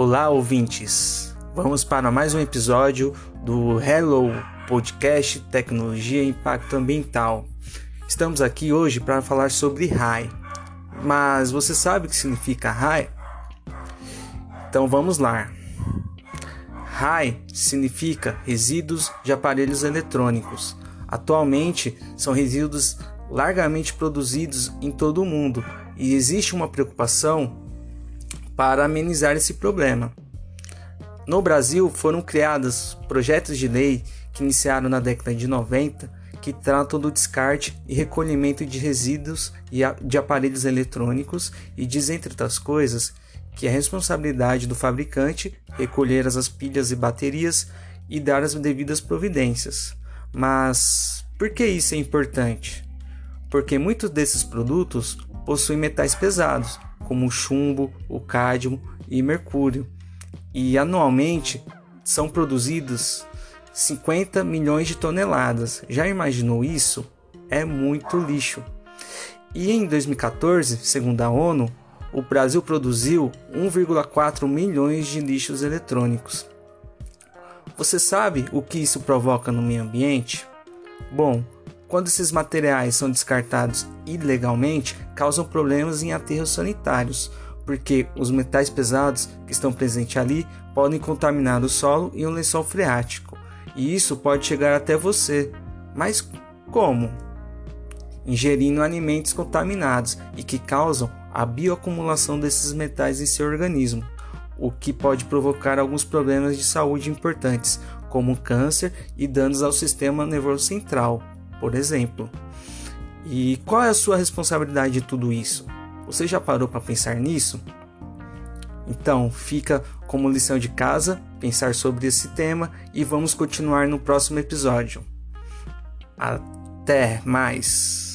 Olá, ouvintes! Vamos para mais um episódio do Hello Podcast Tecnologia e Impacto Ambiental. Estamos aqui hoje para falar sobre RAI. Mas você sabe o que significa RAI? Então vamos lá. RAI significa resíduos de aparelhos eletrônicos. Atualmente são resíduos largamente produzidos em todo o mundo e existe uma preocupação para amenizar esse problema. No Brasil foram criados projetos de lei que iniciaram na década de 90 que tratam do descarte e recolhimento de resíduos de aparelhos eletrônicos e diz entre outras coisas que é responsabilidade do fabricante recolher as pilhas e baterias e dar as devidas providências. Mas por que isso é importante? Porque muitos desses produtos possuem metais pesados como o chumbo, o cádmio e mercúrio. E anualmente são produzidos 50 milhões de toneladas. Já imaginou isso? É muito lixo. E em 2014, segundo a ONU, o Brasil produziu 1,4 milhões de lixos eletrônicos. Você sabe o que isso provoca no meio ambiente? Bom, quando esses materiais são descartados ilegalmente, causam problemas em aterros sanitários, porque os metais pesados que estão presentes ali podem contaminar o solo e o lençol freático, e isso pode chegar até você. Mas como? Ingerindo alimentos contaminados e que causam a bioacumulação desses metais em seu organismo, o que pode provocar alguns problemas de saúde importantes, como câncer e danos ao sistema nervoso central por exemplo. E qual é a sua responsabilidade de tudo isso? Você já parou para pensar nisso? Então, fica como lição de casa pensar sobre esse tema e vamos continuar no próximo episódio. Até mais!